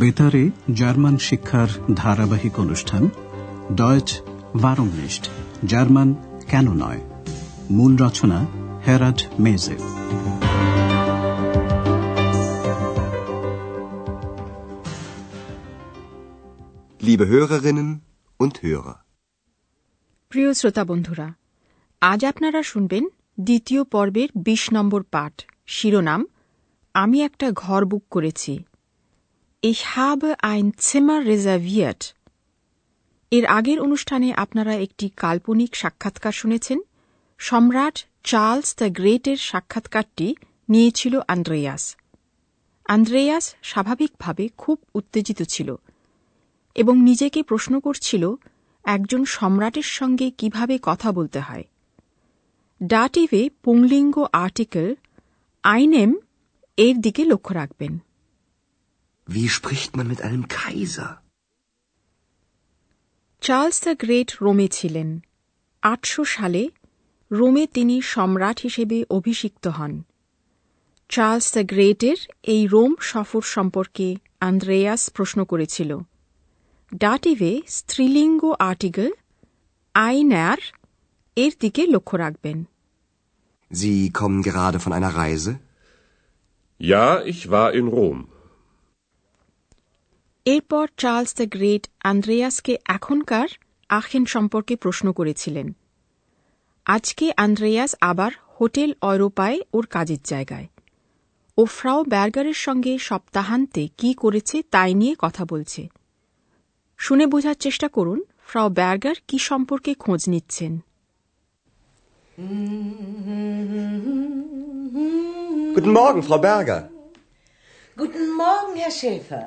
বেতারে জার্মান শিক্ষার ধারাবাহিক অনুষ্ঠান ডয়েচ ভারংনিষ্ঠ জার্মান কেন নয়? মূল রচনা হেরাড মেজে। Liebe Hörerinnen und Hörer. প্রিয় শ্রোতা বন্ধুরা আজ আপনারা শুনবেন দ্বিতীয় পর্বের ২০ নম্বর পাঠ শিরোনাম আমি একটা ঘর বুক করেছি। Ich habe ein Zimmer reserviert. এর আগের অনুষ্ঠানে আপনারা একটি কাল্পনিক সাক্ষাৎকার শুনেছেন? সম্রাট চার্লস দ্য গ্রেটের সাক্ষাৎকারটি নিয়েছিল আন্দ্রেয়াস। আন্দ্রেয়াস স্বাভাবিকভাবে খুব উত্তেজিত ছিল এবং নিজেকে প্রশ্ন করছিল, একজন সম্রাটের সঙ্গে কীভাবে কথা বলতে হয়? ডাটিভে পুংলিঙ্গ আর্টিকেল আইনেম এর দিকে লক্ষ্য রাখবেন। Wie spricht man mit einem Kaiser? Charles the great রোমে ছিলেন আটশো সালে রোমে তিনি সম্রাট হিসেবে অভিষিক্ত হন চার্লস দ্য গ্রেটের এই রোম সফর সম্পর্কে আন্দ্রেয়াস প্রশ্ন করেছিল ডাটিভে স্ত্রীলিঙ্গ আর্টিকেল আইনার এর দিকে লক্ষ্য রাখবেন Sie kommen gerade von einer Reise? Ja, ich war in Rom. এরপর চার্লস দ্য গ্রেট আন্দ্রেয়াসকে এখনকার আখেন সম্পর্কে প্রশ্ন করেছিলেন আজকে আন্দ্রেয়াস আবার হোটেল অরোপায় ওর কাজের জায়গায় ও ফ্রাও ব্যার্গারের সঙ্গে সপ্তাহান্তে কি করেছে তাই নিয়ে কথা বলছে শুনে বোঝার চেষ্টা করুন ফ্রাও ব্যার্গার কি সম্পর্কে খোঁজ নিচ্ছেন Guten Morgen, Frau Berger. Guten Morgen, Herr Schäfer.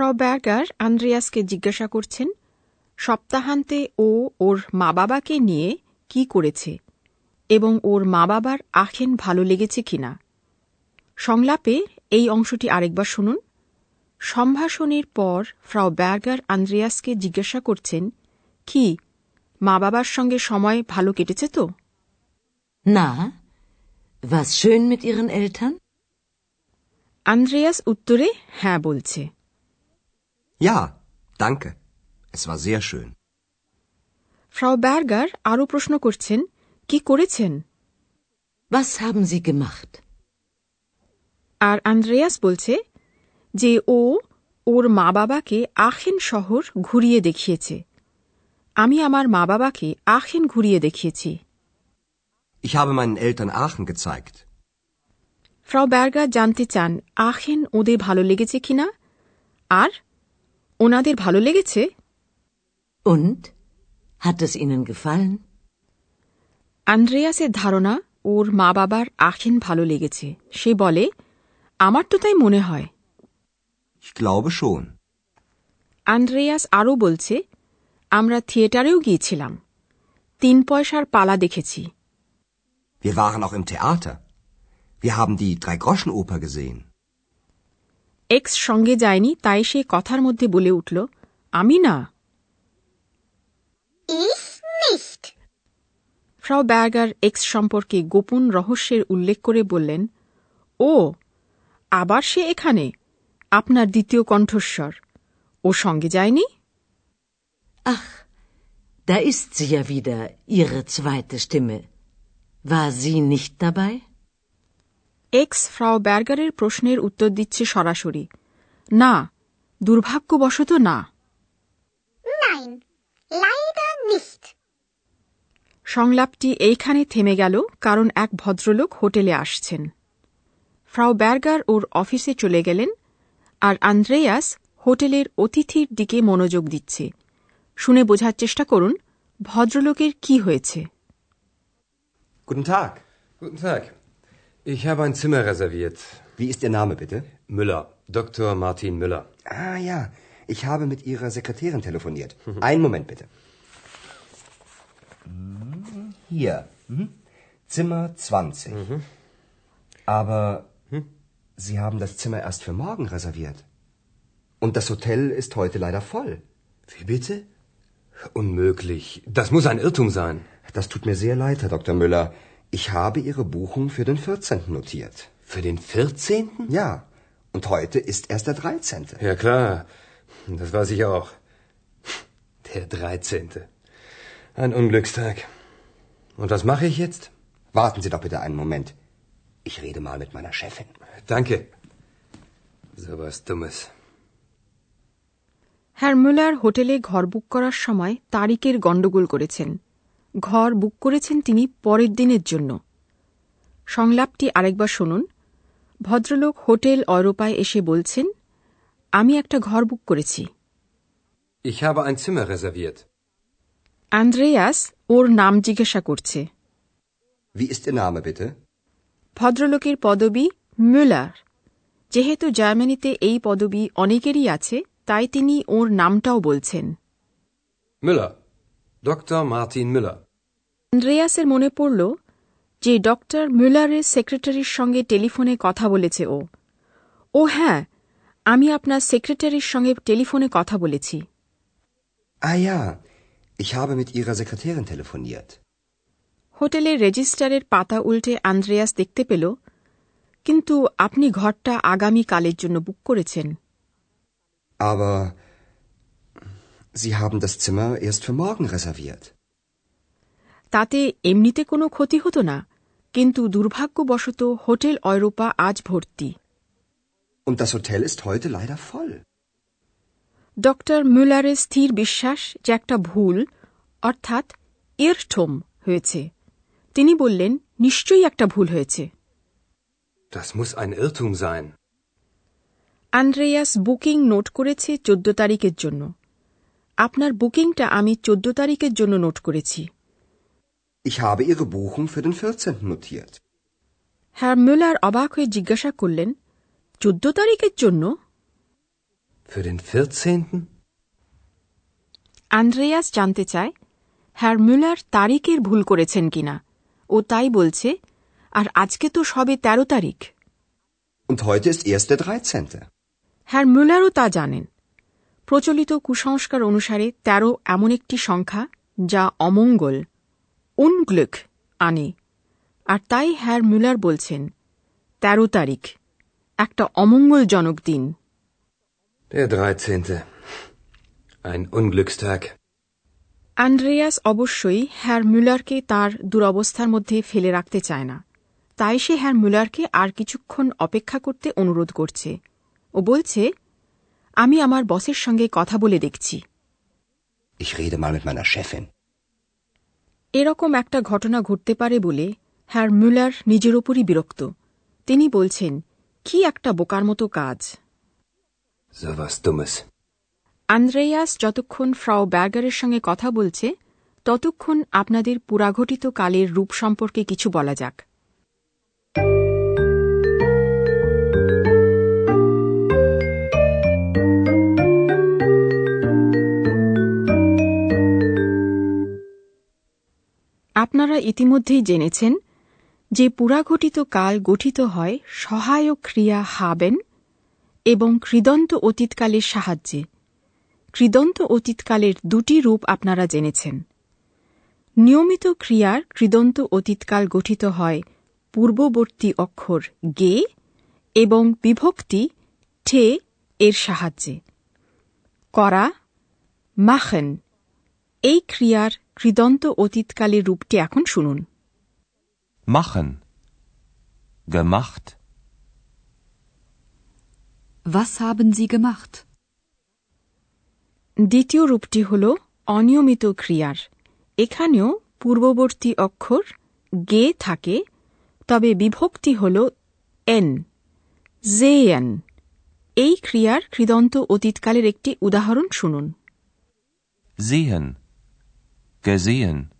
Frau Berger আন্দ্রেয়াসকে জিজ্ঞাসা করছেন সপ্তাহান্তে ও ওর মা বাবাকে নিয়ে কি করেছে এবং ওর মা বাবার আখেন ভালো লেগেছে কিনা সংলাপে এই অংশটি আরেকবার শুনুন। সম্ভাষণের পর ফ্রাও ব্যার্গার আন্দ্রেয়াসকে জিজ্ঞাসা করছেন কি মা বাবার সঙ্গে সময় ভালো কেটেছে তো? না। war's schön mit Ihren Eltern? Andreas উত্তরে হ্যাঁ বলছে। Ja, danke. Es war sehr schön. ফ্রাও ব্যার্গার আরও প্রশ্ন করছেন কি করেছেন Was haben Sie gemacht? আর আন্দ্রেয়াস বলছে যে ও ওর মা বাবাকে আখেন শহর ঘুরিয়ে দেখিয়েছে আমি আমার মা বাবাকে আখেন ঘুরিয়ে দেখিয়েছি Ich habe meinen Eltern Aachen gezeigt. Frau Berger জানতে চান আখেন ওদের ভালো লেগেছে কিনা আর ওনাদের ভালো লেগেছে? আন্দ্রেয়াসের ধারণা ওর মা বাবার আখেন ভালো লেগেছে। সে বলে আমার তো তাই মনে হয়। আন্দ্রেয়াস আরও বলছে আমরা থিয়েটারেও গিয়েছিলাম। তিন পয়সার পালা দেখেছি। Wir waren auch im Theater. Wir haben die Drei-Groschen-Oper gesehen. X সঙ্গে যায়নি তাই সে কথার মধ্যে বলে উঠল আমি না. ফ্রাও ব্যার্গার এক্স সম্পর্কে গোপন রহস্যের উল্লেখ করে বললেন ও আবার সে এখানে আপনার দ্বিতীয় কণ্ঠস্বর ও সঙ্গে যায়নি Ach, da ist sie ja wieder, Ihre zweite Stimme. War sie nicht dabei? X Frau ব্যার্গারের প্রশ্নের উত্তর দিচ্ছে সরাসরি না দুর্ভাগ্যবশত না Nein, leider nicht. সংলাপটি এইখানে থেমে গেল কারণ এক ভদ্রলোক হোটেলে আসছেন ফ্রাও ব্যার্গার ওর অফিসে চলে গেলেন আর আন্দ্রেয়াস হোটেলের অতিথির দিকে মনোযোগ দিচ্ছে শুনে বোঝার চেষ্টা করুন ভদ্রলোকের কি হয়েছে Guten Tag. Guten Tag. Ich habe ein Zimmer reserviert. Wie ist Ihr Name bitte? Müller, Dr. Martin Müller. Ah ja, ich habe mit Ihrer Sekretärin telefoniert. Einen Moment bitte. Hier. Mhm. Zimmer 20. Aber Sie haben das Zimmer erst für morgen reserviert. Und das Hotel ist heute leider voll. Wie bitte? Unmöglich. Das muss ein Irrtum sein. Das tut mir sehr leid, Herr Dr. Müller. Ich habe Ihre Buchung für den 14. notiert. Für den 14.? Ja, und heute ist erst der 13. Ja klar, das weiß ich auch. Der 13. Ein Unglückstag. Und was mache ich jetzt? Warten Sie doch bitte einen Moment. Ich rede mal mit meiner Chefin. Danke. So was Dummes. হ্যার মুলার হোটেলে ঘর বুক করার সময় তারিখের গণ্ডগোল করেছেন ঘর বুক করেছেন তিনি পরের দিনের জন্য সংলাপটি আরেকবার শুনুন ভদ্রলোক হোটেল অরোপায় এসে বলছেন আমি একটা ঘর বুক করেছি Ich habe ein Zimmer reserviert. Andreas ওর নাম জিজ্ঞাসা করছে Wie ist Ihr Name bitte? ভদ্রলোকের পদবি মুলার যেহেতু জার্মানিতে এই পদবি অনেকেরই আছে তাই তিনি ওর নামটাও বলছেন Müller. Dr. Martin Müller. অ্যান্ড্রেয়াসের মনে পড়ল যে ডক্টর মুলারের সেক্রেটারির সঙ্গে টেলিফোনে কথা বলেছে ও ও হ্যাঁ আমি আপনার সেক্রেটারির সঙ্গে টেলিফোনে কথা বলেছি Ah ja, ich habe mit Ihrer Sekretärin telefoniert. হোটেলের রেজিস্টারের পাতা উল্টে আন্দ্রেয়াস দেখতে পেল কিন্তু আপনি ঘরটা আগামী কালের জন্য বুক করেছেন Aber Sie haben das Zimmer erst für morgen reserviert. তাতে এমনিতে কোনো ক্ষতি হতো না কিন্তু দুর্ভাগ্যবশত হোটেল অয়রোপা আজ ভর্তি Und das Hotel ist heute leider voll. Doctor মুলারের স্থির বিশ্বাস যে একটা ভুল অর্থাৎ ইরঠোম হয়েছে তিনি বললেন নিশ্চয়ই একটা ভুল হয়েছে Das muss ein Irrtum sein. Andreas booking note করেছে চোদ্দ তারিখের জন্য আপনার বুকিংটা আমি চোদ্দ তারিখের জন্য নোট করেছি Ich habe Ihre Buchung für den 14. notiert. হ্যার মুলার অবাক হয়ে জিজ্ঞাসা করলেন চোদ্দ তারিখের জন্য Für den 14.? আন্দ্রেয়াস জানতে চায় হ্যার মুলার তারিখের ভুল করেছেন কিনা ও তাই বলছে আর আজকে তো সবে তেরো তারিখ Und heute ist erst der 13. হ্যার মুলারও তা জানেন প্রচলিত কুসংস্কার অনুসারে তেরো এমন একটি সংখ্যা যা অমঙ্গল উনগ্লুক আনে আর তাই হ্যার মুলার বলছেন তেরো তারিখ একটা অমঙ্গলজনক দিন Der 13. Ein Unglückstag. অ্যান্ড্রেয়াস অবশ্যই হ্যার মুলারকে তার দুরবস্থার মধ্যে ফেলে রাখতে চায় না তাই সে হ্যার মুলারকে আর কিছুক্ষণ অপেক্ষা করতে অনুরোধ করছে ও বলছে আমি আমার বসের সঙ্গে কথা বলে দেখছি Ich rede mal mit meiner Chefin. এরকম একটা ঘটনা ঘটতে পারে বলে হ্যার মুলার নিজের ওপরই বিরক্ত তিনি বলছেন কি একটা বোকার মতো কাজ. আন্দ্রেয়াস যতক্ষণ ফ্রাও ব্যার্গারের সঙ্গে কথা বলছে ততক্ষণ আপনাদের পুরাঘটিত কালের রূপ সম্পর্কে কিছু বলা যাক আপনারা ইতিমধ্যেই জেনেছেন যে পুরাঘটিত কাল গঠিত হয় সহায়ক ক্রিয়া হাবেন এবং কৃদন্ত অতীতকালের সাহায্যে। কৃদন্ত অতীতকালের দুটি রূপ আপনারা জেনেছেন। নিয়মিত ক্রিয়ার কৃদন্ত অতীতকাল গঠিত হয় পূর্ববর্তী অক্ষর গে এবং বিভক্তি ঠে এর সাহায্যে। করা, মাখেন, এই ক্রিয়ার কৃদন্ত অতীতকালের রূপটি এখন শুনুন Machen. Gemacht. Was haben Sie gemacht? দ্বিতীয় রূপটি হল অনিয়মিত ক্রিয়ার এখানেও পূর্ববর্তী অক্ষর গে থাকে তবে বিভক্তি হল এন জেএন এই ক্রিয়ার কৃদন্ত অতীতকালের একটি উদাহরণ শুনুন Sehen. Gesehen.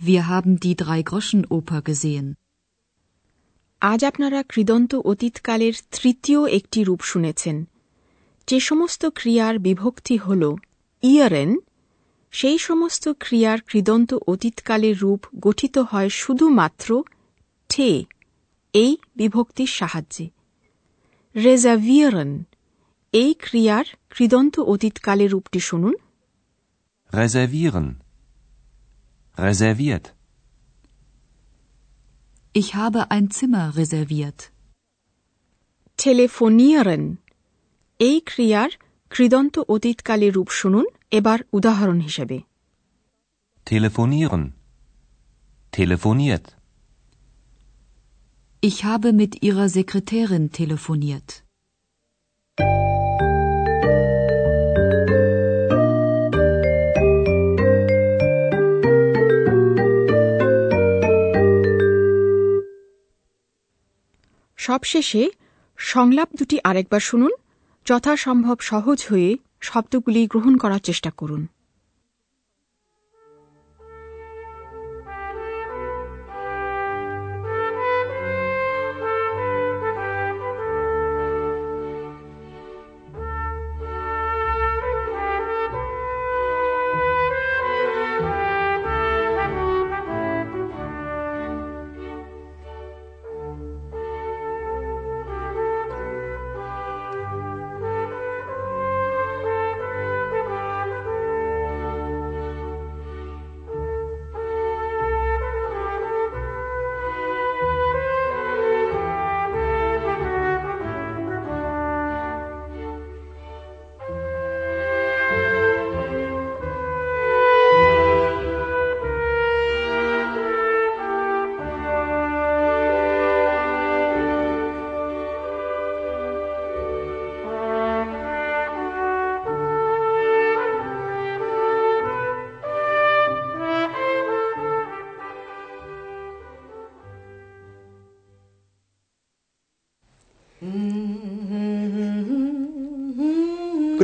Wir haben die Drei-Groschen-Oper gesehen. আজ আপনারা কৃদন্ত অতীতকালের তৃতীয় একটি রূপ শুনেছেন যে সমস্ত ক্রিয়ার বিভক্তি হল ইয়ারেন সেই সমস্ত ক্রিয়ার কৃদন্ত অতীতকালের রূপ গঠিত হয় শুধুমাত্র ঠে এই বিভক্তির সাহায্যে রেজাভিয়ারন এই ক্রিয়ার কৃদন্ত অতীতকালের রূপটি শুনুন Reservieren. Reserviert. Ich habe ein Zimmer reserviert. টেলিফোনিয়ারেন এই ক্রিয়ার কৃদন্ত অতীতকালের রূপ শুনুন এবার উদাহরণ হিসেবে Telefonieren. Telefoniert. Ich habe mit ihrer Sekretärin telefoniert. সবশেষে সংলাপ দুটি আরেকবার শুনুন যথাসম্ভব সহজ হয়ে শব্দগুলি গ্রহণ করার চেষ্টা করুন।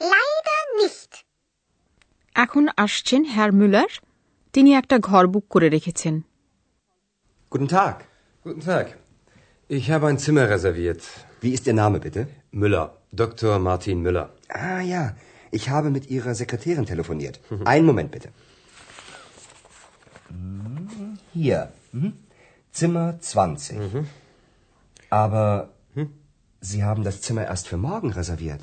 Nein, leider nicht. এখন আসছেন হ্যার মুলার তিনি একটা ঘর বুক করে রেখেছেন Guten Tag. Guten Tag. Ich habe ein Zimmer reserviert. Wie ist Ihr Name bitte? Müller. Dr. Martin Müller. Ah ja, ich habe mit Ihrer Sekretärin telefoniert. Einen Moment bitte. Hier. Mhm. Zimmer 20. Aber Sie haben das Zimmer erst für morgen reserviert.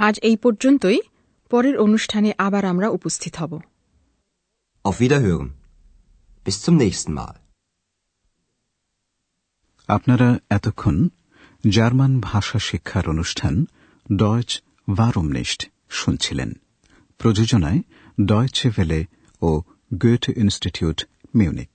আজ এই পর্যন্তই পরের অনুষ্ঠানে আবার আমরা উপস্থিত হব Auf Wiederhören. Bis zum nächsten Mal. আপনারা এতক্ষণ জার্মান ভাষা শিক্ষার অনুষ্ঠান ডয়েচ ভারমনিস্ট শুনছিলেন প্রযোজনায় ডয়েচে ভেলে ও গোয়েট ইনস্টিটিউট মিউনিক